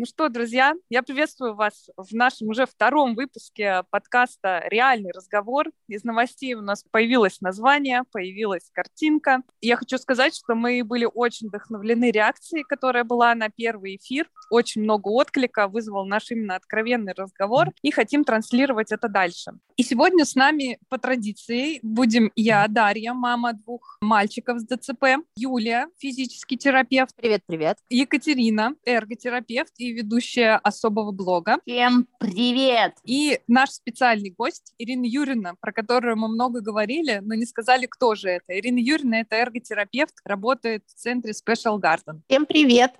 Ну что, друзья, я приветствую вас в нашем уже втором выпуске подкаста «Реальный разговор». Из новостей у нас появилось название, появилась картинка. Я хочу сказать, что мы были очень вдохновлены реакцией, которая была на первый эфир. Очень много отклика вызвал наш именно откровенный разговор, и хотим транслировать это дальше. И сегодня с нами по традиции будем я, Дарья, мама двух мальчиков с ДЦП, Юлия, физический терапевт. Привет, привет. Екатерина, эрготерапевт и ведущая особого блога. Всем привет! И наш специальный гость Ирина Юрина, про которую мы много говорили, но не сказали, кто же это. Ирина Юрина — это эрготерапевт, работает в центре Special Garden. Всем привет!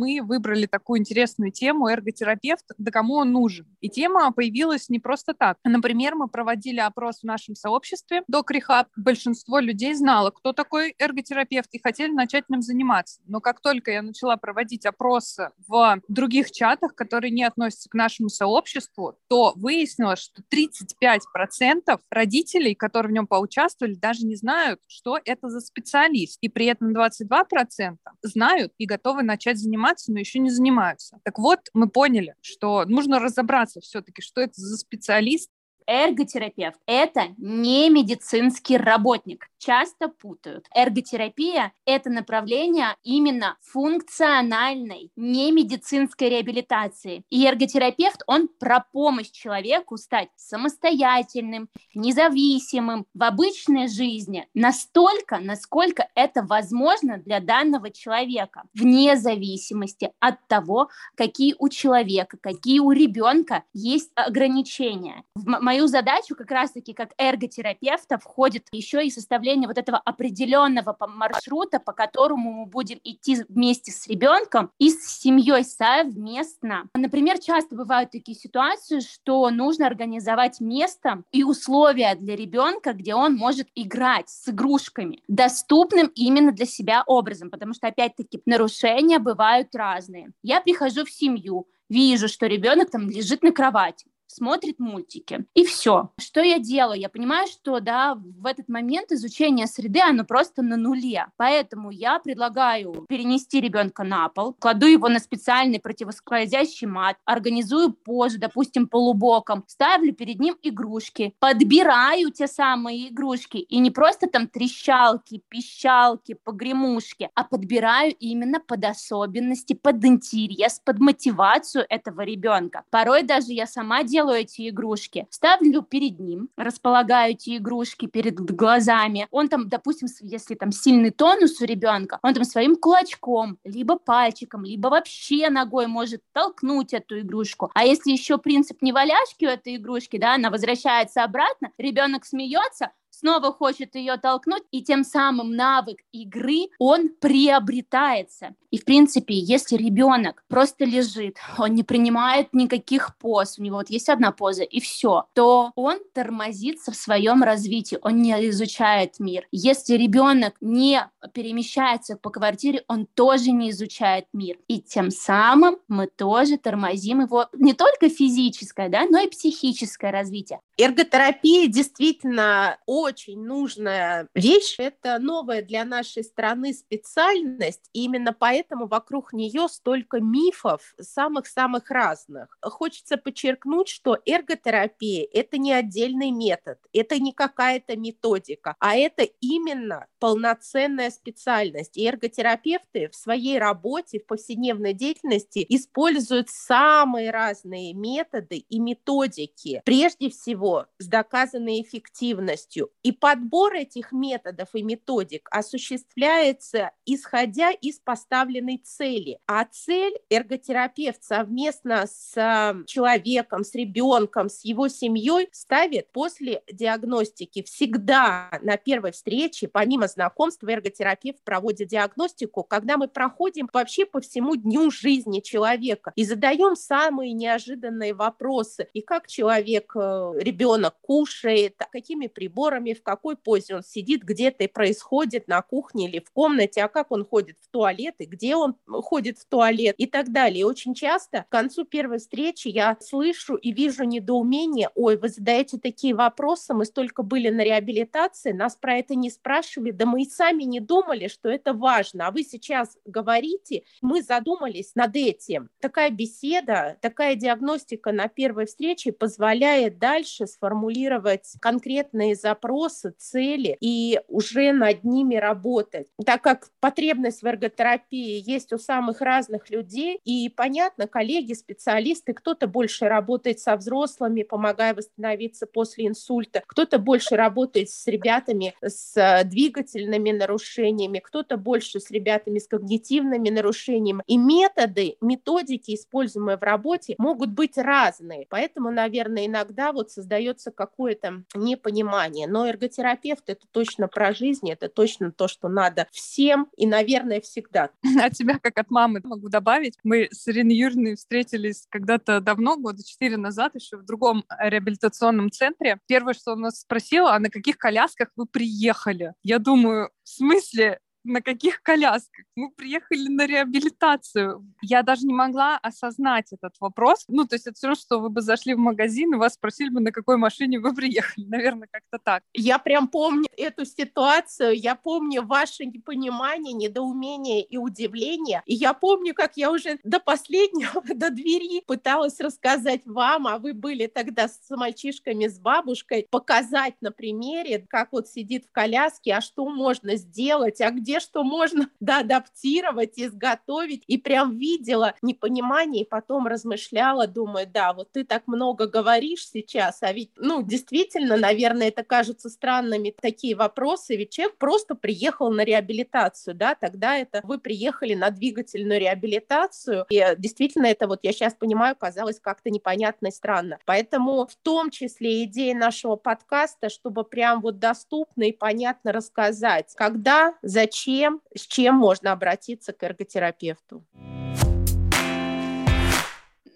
Мы выбрали такую интересную тему эрготерапевт, да кому он нужен. И тема появилась не просто так. Например, мы проводили опрос в нашем сообществе до Рехаб. Большинство людей знало, кто такой эрготерапевт, и хотели начать ним заниматься. Но как только я начала проводить опросы в других чатах, которые не относятся к нашему сообществу, то выяснилось, что 35% родителей, которые в нем поучаствовали, даже не знают, что это за специалист. И при этом 22% знают и готовы начать заниматься заниматься, но еще не занимаются. Так вот, мы поняли, что нужно разобраться все-таки, что это за специалист, эрготерапевт – это не медицинский работник. Часто путают. Эрготерапия – это направление именно функциональной, не медицинской реабилитации. И эрготерапевт, он про помощь человеку стать самостоятельным, независимым в обычной жизни настолько, насколько это возможно для данного человека, вне зависимости от того, какие у человека, какие у ребенка есть ограничения. В мою мою задачу как раз-таки как эрготерапевта входит еще и составление вот этого определенного маршрута, по которому мы будем идти вместе с ребенком и с семьей совместно. Например, часто бывают такие ситуации, что нужно организовать место и условия для ребенка, где он может играть с игрушками, доступным именно для себя образом, потому что, опять-таки, нарушения бывают разные. Я прихожу в семью, вижу, что ребенок там лежит на кровати смотрит мультики. И все. Что я делаю? Я понимаю, что да, в этот момент изучение среды, оно просто на нуле. Поэтому я предлагаю перенести ребенка на пол, кладу его на специальный противоскользящий мат, организую позу, допустим, полубоком, ставлю перед ним игрушки, подбираю те самые игрушки. И не просто там трещалки, пищалки, погремушки, а подбираю именно под особенности, под интерес, под мотивацию этого ребенка. Порой даже я сама делаю делаю эти игрушки? Ставлю перед ним, располагаю эти игрушки перед глазами. Он там, допустим, если там сильный тонус у ребенка, он там своим кулачком, либо пальчиком, либо вообще ногой может толкнуть эту игрушку. А если еще принцип не валяшки у этой игрушки, да, она возвращается обратно, ребенок смеется, снова хочет ее толкнуть, и тем самым навык игры, он приобретается. И, в принципе, если ребенок просто лежит, он не принимает никаких поз, у него вот есть одна поза, и все, то он тормозится в своем развитии, он не изучает мир. Если ребенок не перемещается по квартире, он тоже не изучает мир. И тем самым мы тоже тормозим его не только физическое, да, но и психическое развитие. Эрготерапия действительно очень нужная вещь. Это новая для нашей страны специальность. И именно поэтому вокруг нее столько мифов самых-самых разных. Хочется подчеркнуть, что эрготерапия – это не отдельный метод, это не какая-то методика, а это именно полноценная специальность. И эрготерапевты в своей работе, в повседневной деятельности используют самые разные методы и методики. Прежде всего, с доказанной эффективностью. И подбор этих методов и методик осуществляется исходя из поставленной цели. А цель эрготерапевт совместно с э, человеком, с ребенком, с его семьей ставит после диагностики. Всегда на первой встрече, помимо знакомства, эрготерапевт проводит диагностику, когда мы проходим вообще по всему дню жизни человека и задаем самые неожиданные вопросы. И как человек, ребенок, ребенок кушает, какими приборами, в какой позе он сидит, где-то и происходит на кухне или в комнате, а как он ходит в туалет и где он ходит в туалет и так далее. И очень часто к концу первой встречи я слышу и вижу недоумение, ой, вы задаете такие вопросы, мы столько были на реабилитации, нас про это не спрашивали, да мы и сами не думали, что это важно, а вы сейчас говорите, мы задумались над этим. Такая беседа, такая диагностика на первой встрече позволяет дальше сформулировать конкретные запросы, цели и уже над ними работать. Так как потребность в эрготерапии есть у самых разных людей, и понятно, коллеги, специалисты, кто-то больше работает со взрослыми, помогая восстановиться после инсульта, кто-то больше работает с ребятами с э, двигательными нарушениями, кто-то больше с ребятами с когнитивными нарушениями. И методы, методики, используемые в работе, могут быть разные. Поэтому, наверное, иногда вот создается какое-то непонимание. Но эрготерапевт — это точно про жизнь, это точно то, что надо всем и, наверное, всегда. От тебя, как от мамы, могу добавить. Мы с Ириной Юрьевной встретились когда-то давно, года четыре назад, еще в другом реабилитационном центре. Первое, что он нас спросила, а на каких колясках вы приехали? Я думаю, в смысле? На каких колясках. Мы приехали на реабилитацию. Я даже не могла осознать этот вопрос. Ну, то есть это все равно, что вы бы зашли в магазин и вас спросили бы, на какой машине вы приехали. Наверное, как-то так. Я прям помню эту ситуацию. Я помню ваше непонимание, недоумение и удивление. И я помню, как я уже до последнего, до двери пыталась рассказать вам, а вы были тогда с мальчишками, с бабушкой, показать на примере, как вот сидит в коляске, а что можно сделать, а где где что можно да, адаптировать, изготовить. И прям видела непонимание, и потом размышляла, думаю, да, вот ты так много говоришь сейчас, а ведь, ну, действительно, наверное, это кажется странными такие вопросы, ведь человек просто приехал на реабилитацию, да, тогда это вы приехали на двигательную реабилитацию, и действительно это вот я сейчас понимаю, казалось как-то непонятно и странно. Поэтому в том числе идея нашего подкаста, чтобы прям вот доступно и понятно рассказать, когда, зачем, чем, с чем можно обратиться к эрготерапевту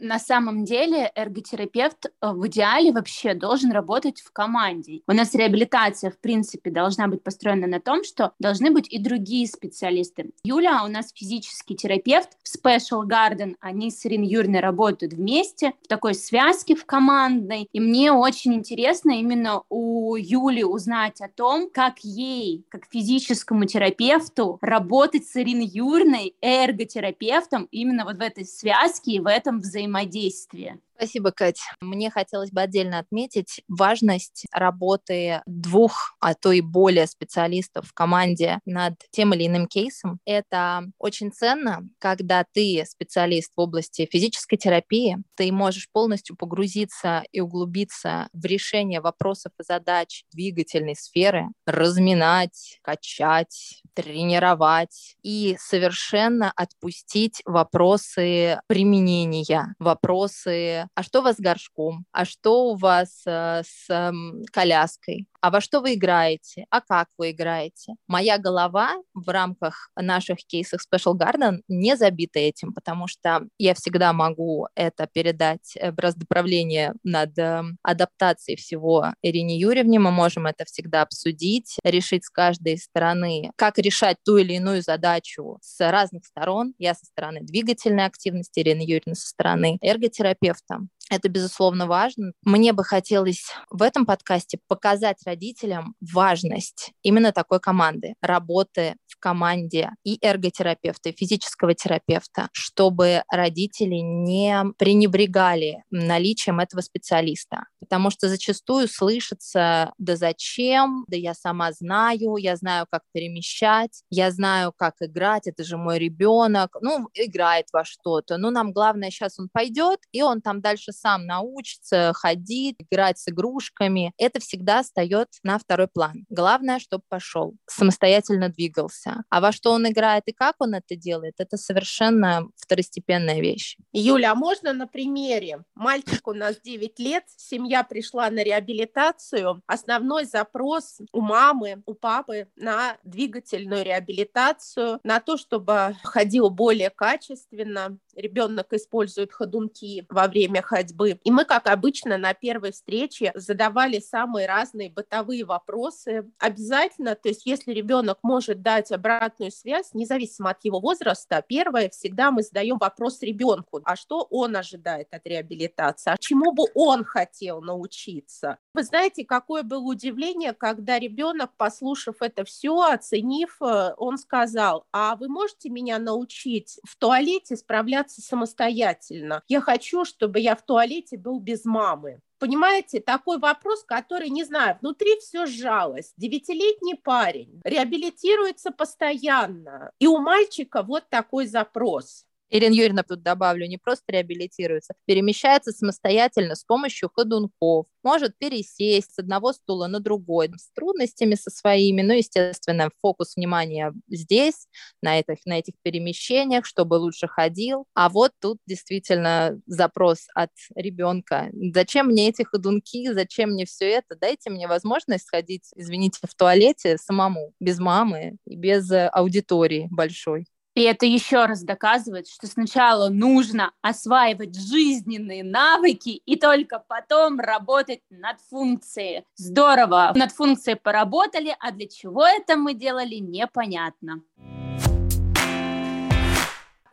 на самом деле эрготерапевт э, в идеале вообще должен работать в команде. У нас реабилитация, в принципе, должна быть построена на том, что должны быть и другие специалисты. Юля у нас физический терапевт в Special Garden. Они с Ириной Юрьевной работают вместе в такой связке в командной. И мне очень интересно именно у Юли узнать о том, как ей, как физическому терапевту, работать с Ириной Юрьевной, эрготерапевтом, именно вот в этой связке и в этом взаимодействии взаимодействие. Спасибо, Кать. Мне хотелось бы отдельно отметить важность работы двух, а то и более специалистов в команде над тем или иным кейсом. Это очень ценно, когда ты специалист в области физической терапии, ты можешь полностью погрузиться и углубиться в решение вопросов и задач двигательной сферы, разминать, качать, тренировать и совершенно отпустить вопросы применения, вопросы а что у вас с горшком, а что у вас э, с э, коляской, а во что вы играете, а как вы играете. Моя голова в рамках наших кейсов Special Garden не забита этим, потому что я всегда могу это передать в разуправление над э, адаптацией всего Ирине Юрьевне, мы можем это всегда обсудить, решить с каждой стороны, как решать ту или иную задачу с разных сторон. Я со стороны двигательной активности, Ирина Юрьевна со стороны эрготерапевта. Это, безусловно, важно. Мне бы хотелось в этом подкасте показать родителям важность именно такой команды, работы команде и эрготерапевта, и физического терапевта, чтобы родители не пренебрегали наличием этого специалиста. Потому что зачастую слышится, да зачем, да я сама знаю, я знаю, как перемещать, я знаю, как играть, это же мой ребенок, ну, играет во что-то, ну, нам главное, сейчас он пойдет, и он там дальше сам научится ходить, играть с игрушками, это всегда встает на второй план. Главное, чтобы пошел, самостоятельно двигался. А во что он играет и как он это делает, это совершенно второстепенная вещь. Юля, а можно на примере? Мальчик у нас 9 лет, семья пришла на реабилитацию. Основной запрос у мамы, у папы на двигательную реабилитацию, на то, чтобы ходил более качественно, ребенок использует ходунки во время ходьбы. И мы, как обычно, на первой встрече задавали самые разные бытовые вопросы. Обязательно, то есть если ребенок может дать обратную связь, независимо от его возраста, первое, всегда мы задаем вопрос ребенку, а что он ожидает от реабилитации, а чему бы он хотел научиться. Вы знаете, какое было удивление, когда ребенок, послушав это все, оценив, э, он сказал, а вы можете меня научить в туалете справляться самостоятельно? Я хочу, чтобы я в туалете был без мамы. Понимаете, такой вопрос, который, не знаю, внутри все сжалось. Девятилетний парень реабилитируется постоянно, и у мальчика вот такой запрос. Ирина Юрьевна тут добавлю, не просто реабилитируется, перемещается самостоятельно с помощью ходунков, может пересесть с одного стула на другой, с трудностями со своими, ну, естественно, фокус внимания здесь, на этих, на этих перемещениях, чтобы лучше ходил. А вот тут действительно запрос от ребенка. Зачем мне эти ходунки, зачем мне все это? Дайте мне возможность сходить, извините, в туалете самому, без мамы и без аудитории большой. И это еще раз доказывает, что сначала нужно осваивать жизненные навыки и только потом работать над функцией. Здорово, над функцией поработали, а для чего это мы делали, непонятно.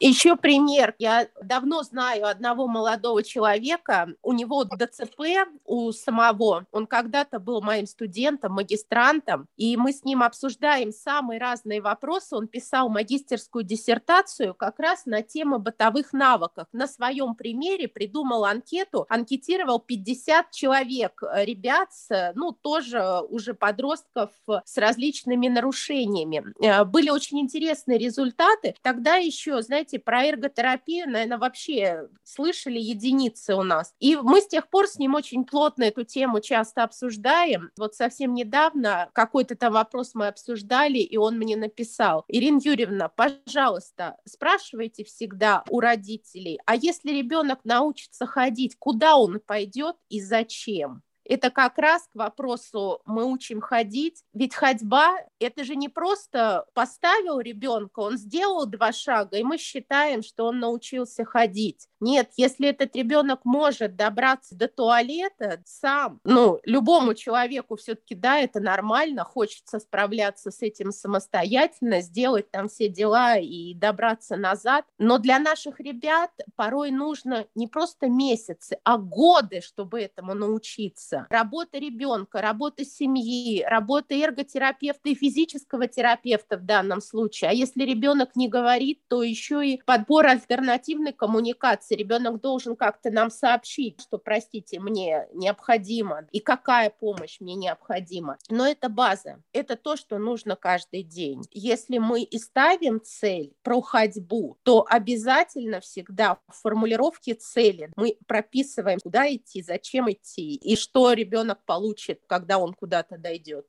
Еще пример. Я давно знаю одного молодого человека. У него ДЦП у самого. Он когда-то был моим студентом, магистрантом. И мы с ним обсуждаем самые разные вопросы. Он писал магистерскую диссертацию как раз на тему бытовых навыков. На своем примере придумал анкету, анкетировал 50 человек, э, ребят, ну, тоже уже подростков с различными нарушениями. Э, были очень интересные результаты. Тогда еще, знаете, знаете, про эрготерапию, наверное, вообще слышали единицы у нас. И мы с тех пор с ним очень плотно эту тему часто обсуждаем. Вот совсем недавно какой-то там вопрос мы обсуждали, и он мне написал. Ирина Юрьевна, пожалуйста, спрашивайте всегда у родителей, а если ребенок научится ходить, куда он пойдет и зачем? Это как раз к вопросу мы учим ходить. Ведь ходьба – это же не просто поставил ребенка, он сделал два шага, и мы считаем, что он научился ходить. Нет, если этот ребенок может добраться до туалета сам, ну, любому человеку все-таки, да, это нормально, хочется справляться с этим самостоятельно, сделать там все дела и добраться назад. Но для наших ребят порой нужно не просто месяцы, а годы, чтобы этому научиться. Работа ребенка, работа семьи, работа эрготерапевта и физического терапевта в данном случае. А если ребенок не говорит, то еще и подбор альтернативной коммуникации ребенок должен как-то нам сообщить, что, простите, мне необходимо и какая помощь мне необходима. Но это база, это то, что нужно каждый день. Если мы и ставим цель про ходьбу, то обязательно всегда в формулировке цели мы прописываем, куда идти, зачем идти и что ребенок получит, когда он куда-то дойдет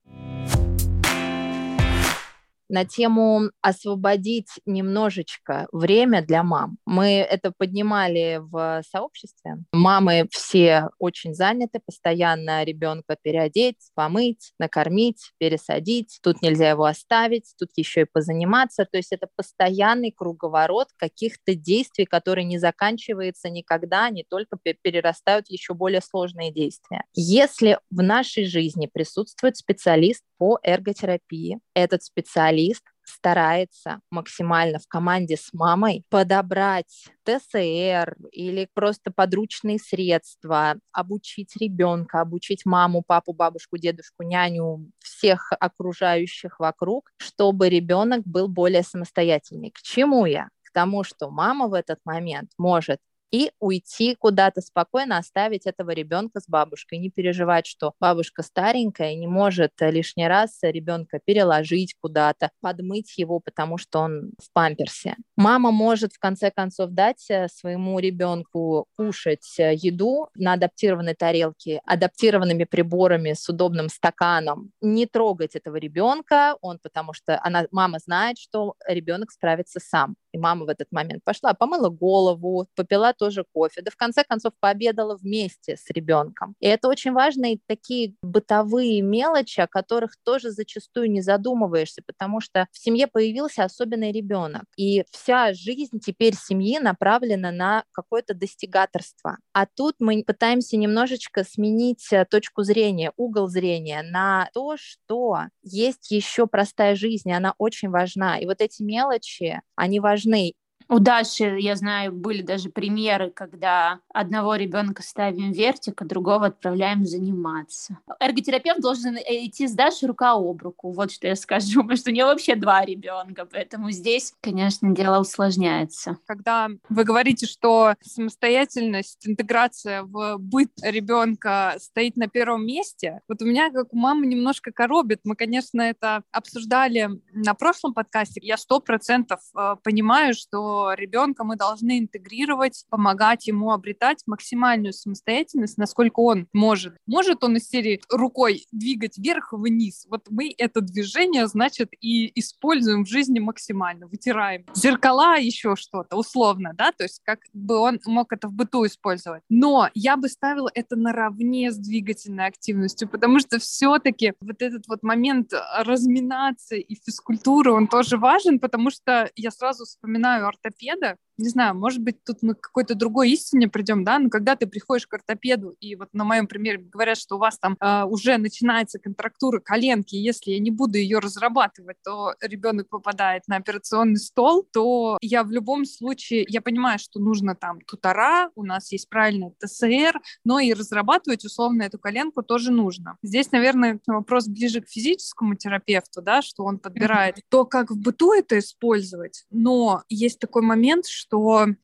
на тему освободить немножечко время для мам. Мы это поднимали в сообществе. Мамы все очень заняты, постоянно ребенка переодеть, помыть, накормить, пересадить. Тут нельзя его оставить, тут еще и позаниматься. То есть это постоянный круговорот каких-то действий, которые не заканчиваются никогда, они только перерастают еще более сложные действия. Если в нашей жизни присутствует специалист по эрготерапии, этот специалист специалист старается максимально в команде с мамой подобрать ТСР или просто подручные средства, обучить ребенка, обучить маму, папу, бабушку, дедушку, няню, всех окружающих вокруг, чтобы ребенок был более самостоятельный. К чему я? К тому, что мама в этот момент может и уйти куда-то спокойно, оставить этого ребенка с бабушкой, не переживать, что бабушка старенькая не может лишний раз ребенка переложить куда-то, подмыть его, потому что он в памперсе. Мама может в конце концов дать э, своему ребенку кушать э, еду на адаптированной тарелке, адаптированными приборами с удобным стаканом, не трогать этого ребенка, он потому что она, мама знает, что ребенок справится сам. И мама в этот момент пошла, помыла голову, попила тоже кофе, да в конце концов пообедала вместе с ребенком. И это очень важные такие бытовые мелочи, о которых тоже зачастую не задумываешься, потому что в семье появился особенный ребенок, и вся жизнь теперь семьи направлена на какое-то достигаторство. А тут мы пытаемся немножечко сменить э, точку зрения, угол зрения на то, что есть еще простая жизнь, и она очень важна. И вот эти мелочи, они важны. У Даши, я знаю, были даже примеры, когда одного ребенка ставим вертик, а другого отправляем заниматься. Эрготерапевт должен э, идти с Дашей рука об руку. Вот что я скажу, потому что у нее вообще два ребенка, поэтому здесь, конечно, дело усложняется. Когда вы говорите, что самостоятельность, интеграция в быт ребенка стоит на первом месте, вот у меня, как у мамы, немножко коробит. Мы, конечно, это обсуждали на прошлом подкасте. Я сто процентов э, понимаю, что ребенка мы должны интегрировать, помогать ему обретать максимальную самостоятельность, насколько он может. Может он из серии рукой двигать вверх и вниз. Вот мы это движение, значит, и используем в жизни максимально, вытираем. Зеркала, еще что-то, условно, да, то есть как бы он мог это в быту использовать. Но я бы ставила это наравне с двигательной активностью, потому что все-таки вот этот вот момент разминаться и физкультуры, он тоже важен, потому что я сразу вспоминаю Olimpíada? Не знаю, может быть, тут мы к какой-то другой истине придем, да, но когда ты приходишь к ортопеду, и вот на моем примере говорят, что у вас там э, уже начинается контрактура коленки, если я не буду ее разрабатывать, то ребенок попадает на операционный стол, то я в любом случае, я понимаю, что нужно там тутора, у нас есть правильный ТСР, но и разрабатывать условно эту коленку тоже нужно. Здесь, наверное, вопрос ближе к физическому терапевту, да, что он подбирает mm-hmm. то, как в быту это использовать, но есть такой момент, что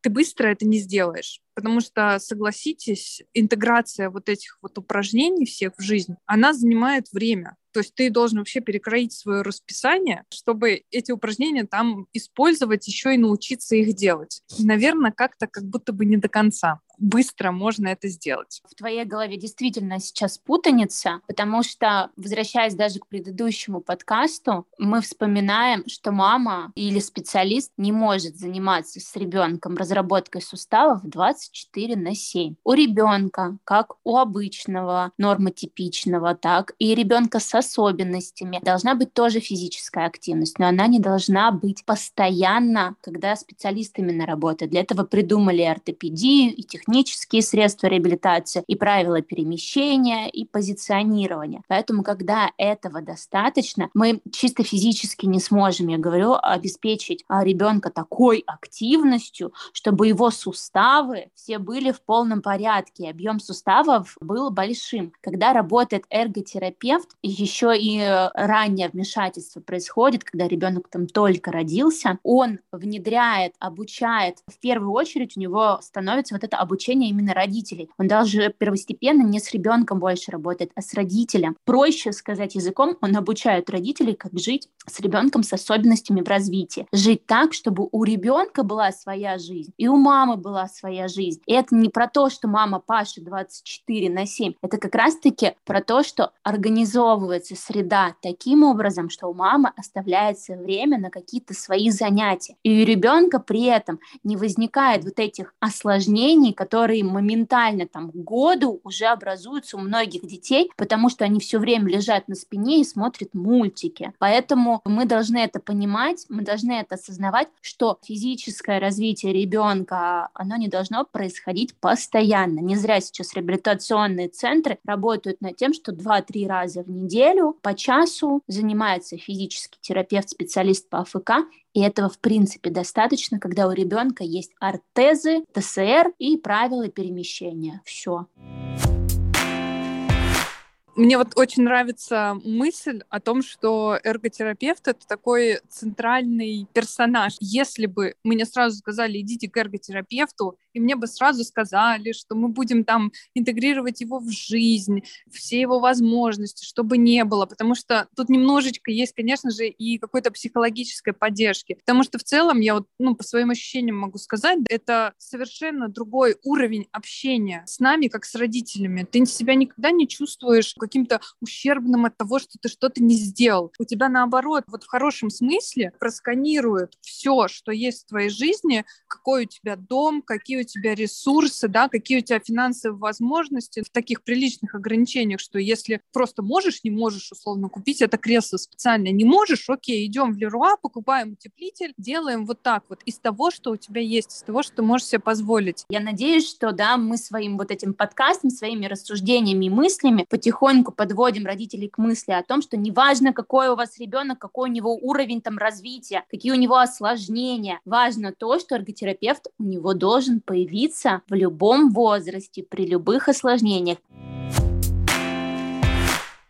ты быстро это не сделаешь. Потому что, согласитесь, интеграция вот этих вот упражнений всех в жизнь, она занимает время. То есть ты должен вообще перекроить свое расписание, чтобы эти упражнения там использовать еще и научиться их делать. И, наверное, как-то как будто бы не до конца быстро можно это сделать. В твоей голове действительно сейчас путаница, потому что, возвращаясь даже к предыдущему подкасту, мы вспоминаем, что мама или специалист не может заниматься с ребенком разработкой суставов 24 на 7. У ребенка, как у обычного нормотипичного, так и ребенка с особенностями, должна быть тоже физическая активность, но она не должна быть постоянно, когда специалист именно работает. Для этого придумали ортопедию и технические средства реабилитации, и правила перемещения, и позиционирования. Поэтому, когда этого достаточно, мы чисто физически не сможем, я говорю, обеспечить а, ребенка такой активностью, чтобы его суставы все были в полном порядке, объем суставов был большим. Когда работает эрготерапевт, еще и э, раннее вмешательство происходит, когда ребенок там только родился, он внедряет, обучает. В первую очередь у него становится вот это обучение именно родителей. Он даже первостепенно не с ребенком больше работает, а с родителем. Проще сказать языком, он обучает родителей, как жить с ребенком с особенностями в развитии. Жить так, чтобы у ребенка была своя жизнь, и у мамы была своя жизнь. И это не про то, что мама Паша 24 на 7. Это как раз-таки про то, что организовывается среда таким образом, что у мамы оставляется время на какие-то свои занятия. И у ребенка при этом не возникает вот этих осложнений, которые моментально там году уже образуются у многих детей, потому что они все время лежат на спине и смотрят мультики. Поэтому мы должны это понимать, мы должны это осознавать, что физическое развитие ребенка, оно не должно происходить постоянно. Не зря сейчас реабилитационные центры работают над тем, что 2-3 раза в неделю по часу занимается физический терапевт, специалист по АФК, и этого, в принципе, достаточно, когда у ребенка есть артезы, ТСР и правила перемещения. Все. Мне вот очень нравится мысль о том, что эрготерапевт — это такой центральный персонаж. Если бы мне сразу сказали, идите к эрготерапевту, и мне бы сразу сказали, что мы будем там интегрировать его в жизнь, все его возможности, чтобы не было, потому что тут немножечко есть, конечно же, и какой-то психологической поддержки, потому что в целом я вот, ну, по своим ощущениям могу сказать, это совершенно другой уровень общения с нами, как с родителями. Ты себя никогда не чувствуешь каким-то ущербным от того, что ты что-то не сделал. У тебя наоборот, вот в хорошем смысле просканируют все, что есть в твоей жизни, какой у тебя дом, какие у тебя ресурсы, да, какие у тебя финансовые возможности в таких приличных ограничениях, что если просто можешь, не можешь условно купить это кресло специально, не можешь, окей, идем в Леруа, покупаем утеплитель, делаем вот так вот из того, что у тебя есть, из того, что можешь себе позволить. Я надеюсь, что, да, мы своим вот этим подкастом, своими рассуждениями и мыслями потихоньку подводим родителей к мысли о том, что неважно, какой у вас ребенок, какой у него уровень там развития, какие у него осложнения, важно то, что эрготерапевт у него должен появиться в любом возрасте, при любых осложнениях.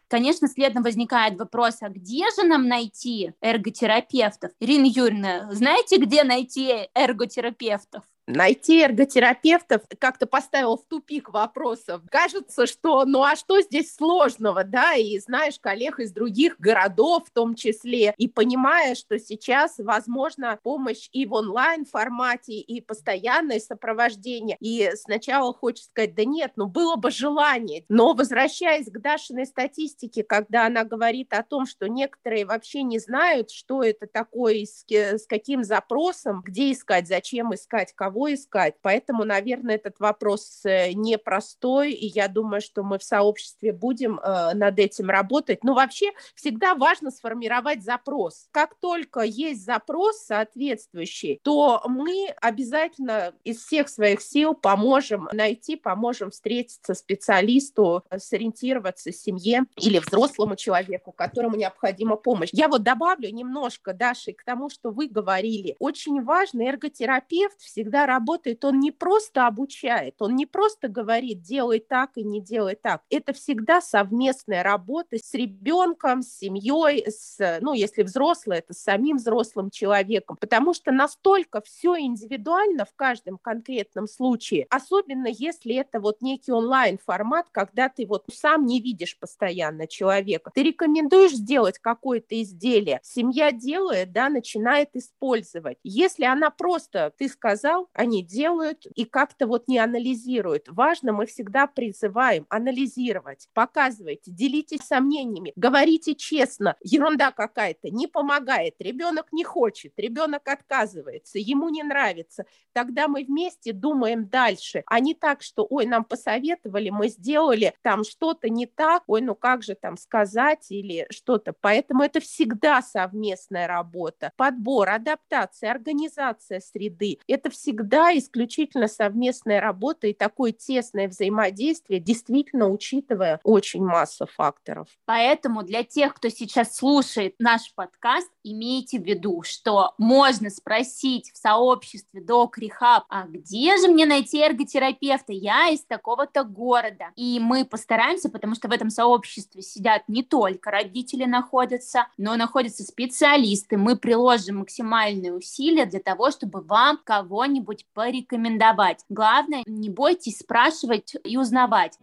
Конечно, следом возникает вопрос, а где же нам найти эрготерапевтов? Ирина Юрьевна, знаете, где найти эрготерапевтов? Найти эрготерапевтов как-то поставил в тупик вопросов. Кажется, что ну а что здесь сложного, да, и знаешь коллег из других городов в том числе, и понимая, что сейчас возможно помощь и в онлайн формате, и постоянное сопровождение. И сначала хочется сказать, да нет, ну было бы желание. Но возвращаясь к Дашиной статистике, когда она говорит о том, что некоторые вообще не знают, что это такое, с, каким запросом, где искать, зачем искать, кого кого искать. Поэтому, наверное, этот вопрос э, непростой, и я думаю, что мы в сообществе будем э, над этим работать. Но вообще всегда важно сформировать запрос. Как только есть запрос соответствующий, то мы обязательно из всех своих сил поможем найти, поможем встретиться специалисту, сориентироваться семье или взрослому человеку, которому необходима помощь. Я вот добавлю немножко, Даша, к тому, что вы говорили. Очень важно, эрготерапевт всегда работает, он не просто обучает, он не просто говорит, делай так и не делай так. Это всегда совместная работа с ребенком, с семьей, с, ну, если взрослый, это с самим взрослым человеком, потому что настолько все индивидуально в каждом конкретном случае, особенно если это вот некий онлайн-формат, когда ты вот сам не видишь постоянно человека. Ты рекомендуешь сделать какое-то изделие, семья делает, да, начинает использовать. Если она просто, ты сказал, они делают и как-то вот не анализируют. Важно, мы всегда призываем анализировать, показывайте, делитесь сомнениями, говорите честно, ерунда какая-то, не помогает, ребенок не хочет, ребенок отказывается, ему не нравится. Тогда мы вместе думаем дальше, а не так, что, ой, нам посоветовали, мы сделали там что-то не так, ой, ну как же там сказать или что-то. Поэтому это всегда совместная работа, подбор, адаптация, организация среды. Это всегда всегда исключительно совместная работа и такое тесное взаимодействие, действительно учитывая очень массу факторов. Поэтому для тех, кто сейчас слушает наш подкаст, имейте в виду, что можно спросить в сообществе Doc Rehab, а где же мне найти эрготерапевта? Я из такого-то города. И мы постараемся, потому что в этом сообществе сидят не только родители находятся, но находятся специалисты. Мы приложим максимальные усилия для того, чтобы вам кого-нибудь что-нибудь порекомендовать. Главное, не бойтесь спрашивать и узнавать.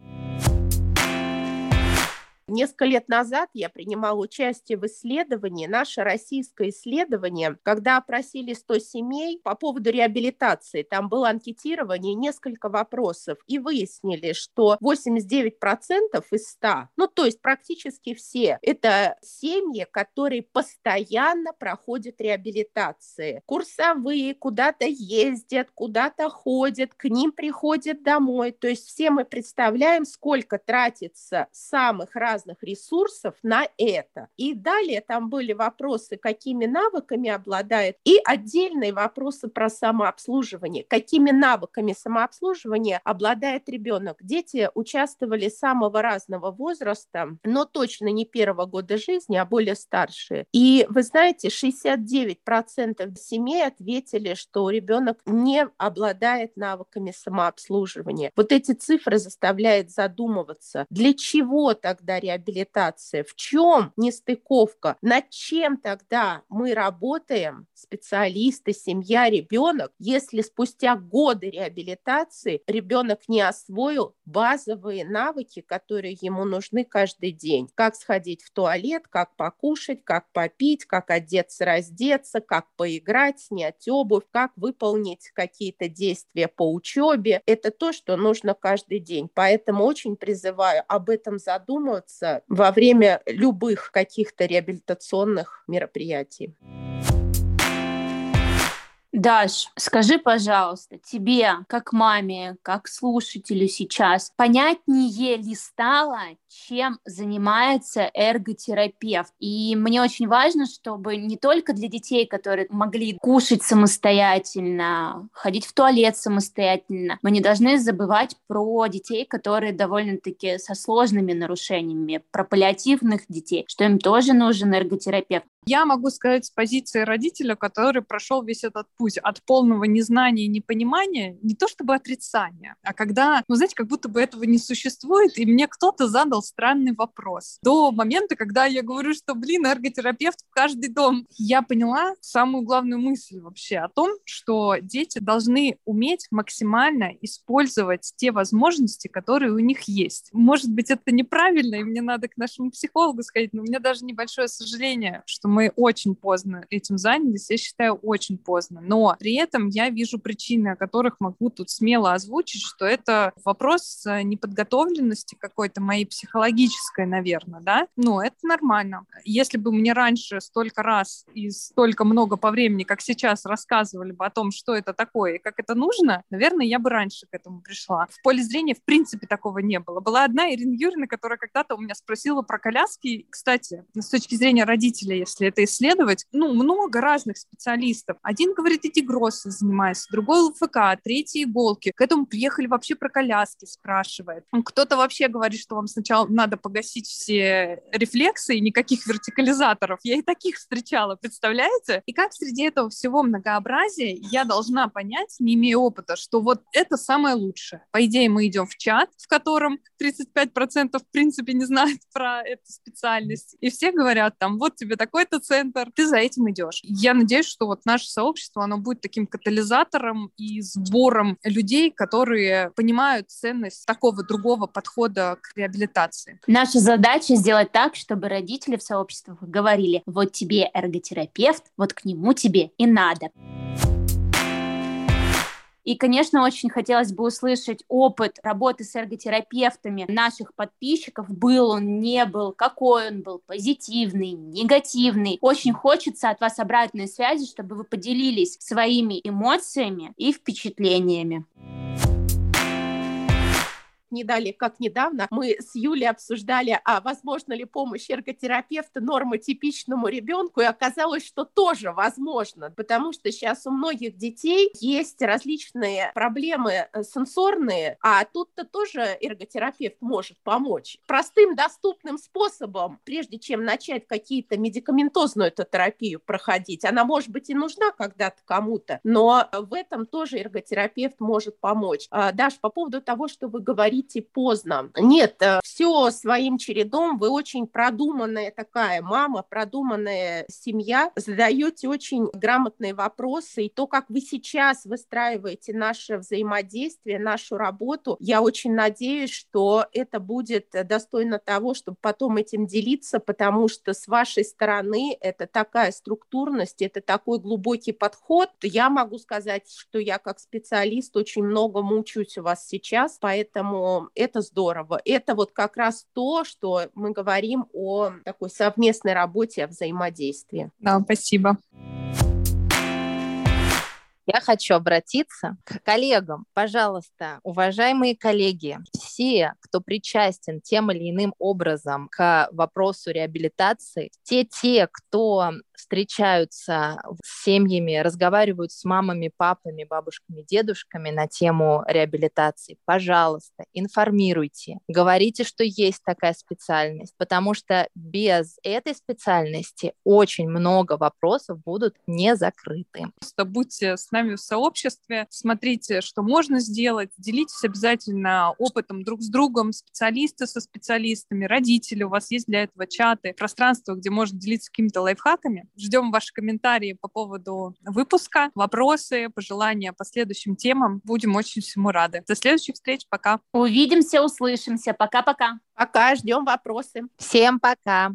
Несколько лет назад я принимала участие в исследовании, наше российское исследование, когда опросили 100 семей по поводу реабилитации. Там было анкетирование, несколько вопросов, и выяснили, что 89% из 100, ну то есть практически все, это семьи, которые постоянно проходят реабилитации. Курсовые, куда-то ездят, куда-то ходят, к ним приходят домой. То есть все мы представляем, сколько тратится самых разных разных ресурсов на это. И далее там были вопросы, какими навыками обладает, и отдельные вопросы про самообслуживание. Какими навыками самообслуживания обладает ребенок? Дети участвовали самого разного возраста, но точно не первого года жизни, а более старшие. И вы знаете, 69% семей ответили, что ребенок не обладает навыками самообслуживания. Вот эти цифры заставляют задумываться, для чего тогда реабилитация? В чем нестыковка? Над чем тогда мы работаем, специалисты, семья, ребенок, если спустя годы реабилитации ребенок не освоил базовые навыки, которые ему нужны каждый день? Как сходить в туалет, как покушать, как попить, как одеться, раздеться, как поиграть, снять обувь, как выполнить какие-то действия по учебе. Это то, что нужно каждый день. Поэтому очень призываю об этом задуматься находиться во время любых каких-то реабилитационных мероприятий. Даш, скажи, пожалуйста, тебе, как маме, как слушателю сейчас, понятнее ли стало, чем занимается эрготерапевт? И мне очень важно, чтобы не только для детей, которые могли кушать самостоятельно, ходить в туалет самостоятельно, мы не должны забывать про детей, которые довольно-таки со сложными нарушениями, про паллиативных детей, что им тоже нужен эрготерапевт. Я могу сказать с позиции родителя, который прошел весь этот путь от полного незнания и непонимания, не то чтобы отрицания, а когда, ну, знаете, как будто бы этого не существует, и мне кто-то задал странный вопрос. До момента, когда я говорю, что, блин, эрготерапевт в каждый дом, я поняла самую главную мысль вообще о том, что дети должны уметь максимально использовать те возможности, которые у них есть. Может быть, это неправильно, и мне надо к нашему психологу сходить, но у меня даже небольшое сожаление, что мы очень поздно этим занялись, я считаю, очень поздно. Но при этом я вижу причины, о которых могу тут смело озвучить, что это вопрос неподготовленности какой-то моей психологической, наверное, да? Ну, это нормально. Если бы мне раньше столько раз и столько много по времени, как сейчас, рассказывали бы о том, что это такое и как это нужно, наверное, я бы раньше к этому пришла. В поле зрения, в принципе, такого не было. Была одна Ирина Юрьевна, которая когда-то у меня спросила про коляски. Кстати, с точки зрения родителя, если если это исследовать, ну, много разных специалистов. Один говорит, иди гроссы занимайся, другой ЛФК, третий иголки. К этому приехали вообще про коляски, спрашивает. Кто-то вообще говорит, что вам сначала надо погасить все рефлексы и никаких вертикализаторов. Я и таких встречала, представляете? И как среди этого всего многообразия я должна понять, не имея опыта, что вот это самое лучшее. По идее, мы идем в чат, в котором 35% в принципе не знают про эту специальность, и все говорят там, вот тебе такой-то центр, ты за этим идешь. Я надеюсь, что вот наше сообщество, оно будет таким катализатором и сбором людей, которые понимают ценность такого другого подхода к реабилитации. Наша задача сделать так, чтобы родители в сообществах говорили, вот тебе эрготерапевт, вот к нему тебе и надо. И, конечно, очень хотелось бы услышать опыт работы с эрготерапевтами наших подписчиков. Был он, не был, какой он был, позитивный, негативный. Очень хочется от вас обратной связи, чтобы вы поделились своими эмоциями и впечатлениями не дали, как недавно мы с Юлей обсуждали, а возможно ли помощь эрготерапевта нормотипичному ребенку, и оказалось, что тоже возможно, потому что сейчас у многих детей есть различные проблемы э, сенсорные, а тут-то тоже эрготерапевт может помочь. Простым, доступным способом, прежде чем начать какие-то медикаментозную терапию проходить, она может быть и нужна когда-то кому-то, но в этом тоже эрготерапевт может помочь. А, Даш, по поводу того, что вы говорите, говорите поздно. Нет, э, все своим чередом, вы очень продуманная такая мама, продуманная семья, задаете очень грамотные вопросы, и то, как вы сейчас выстраиваете наше взаимодействие, нашу работу, я очень надеюсь, что это будет достойно того, чтобы потом этим делиться, потому что с вашей стороны это такая структурность, это такой глубокий подход. Я могу сказать, что я как специалист очень много учусь у вас сейчас, поэтому это здорово. Это вот как раз то, что мы говорим о такой совместной работе, о взаимодействии. Да, спасибо. Я хочу обратиться к коллегам. Пожалуйста, уважаемые коллеги, все, кто причастен тем или иным образом к вопросу реабилитации, те те, кто встречаются с семьями, разговаривают с мамами, папами, бабушками, дедушками на тему реабилитации, пожалуйста, информируйте, говорите, что есть такая специальность, потому что без этой специальности очень много вопросов будут не закрыты. Просто будьте с нами в сообществе, смотрите, что можно сделать, делитесь обязательно опытом друг с другом, специалисты со специалистами, родители, у вас есть для этого чаты, пространство, где можно делиться какими-то лайфхаками. Ждем ваши комментарии по поводу выпуска, вопросы, пожелания по следующим темам. Будем очень всему рады. До следующих встреч. Пока. Увидимся, услышимся. Пока-пока. Пока, ждем вопросы. Всем пока.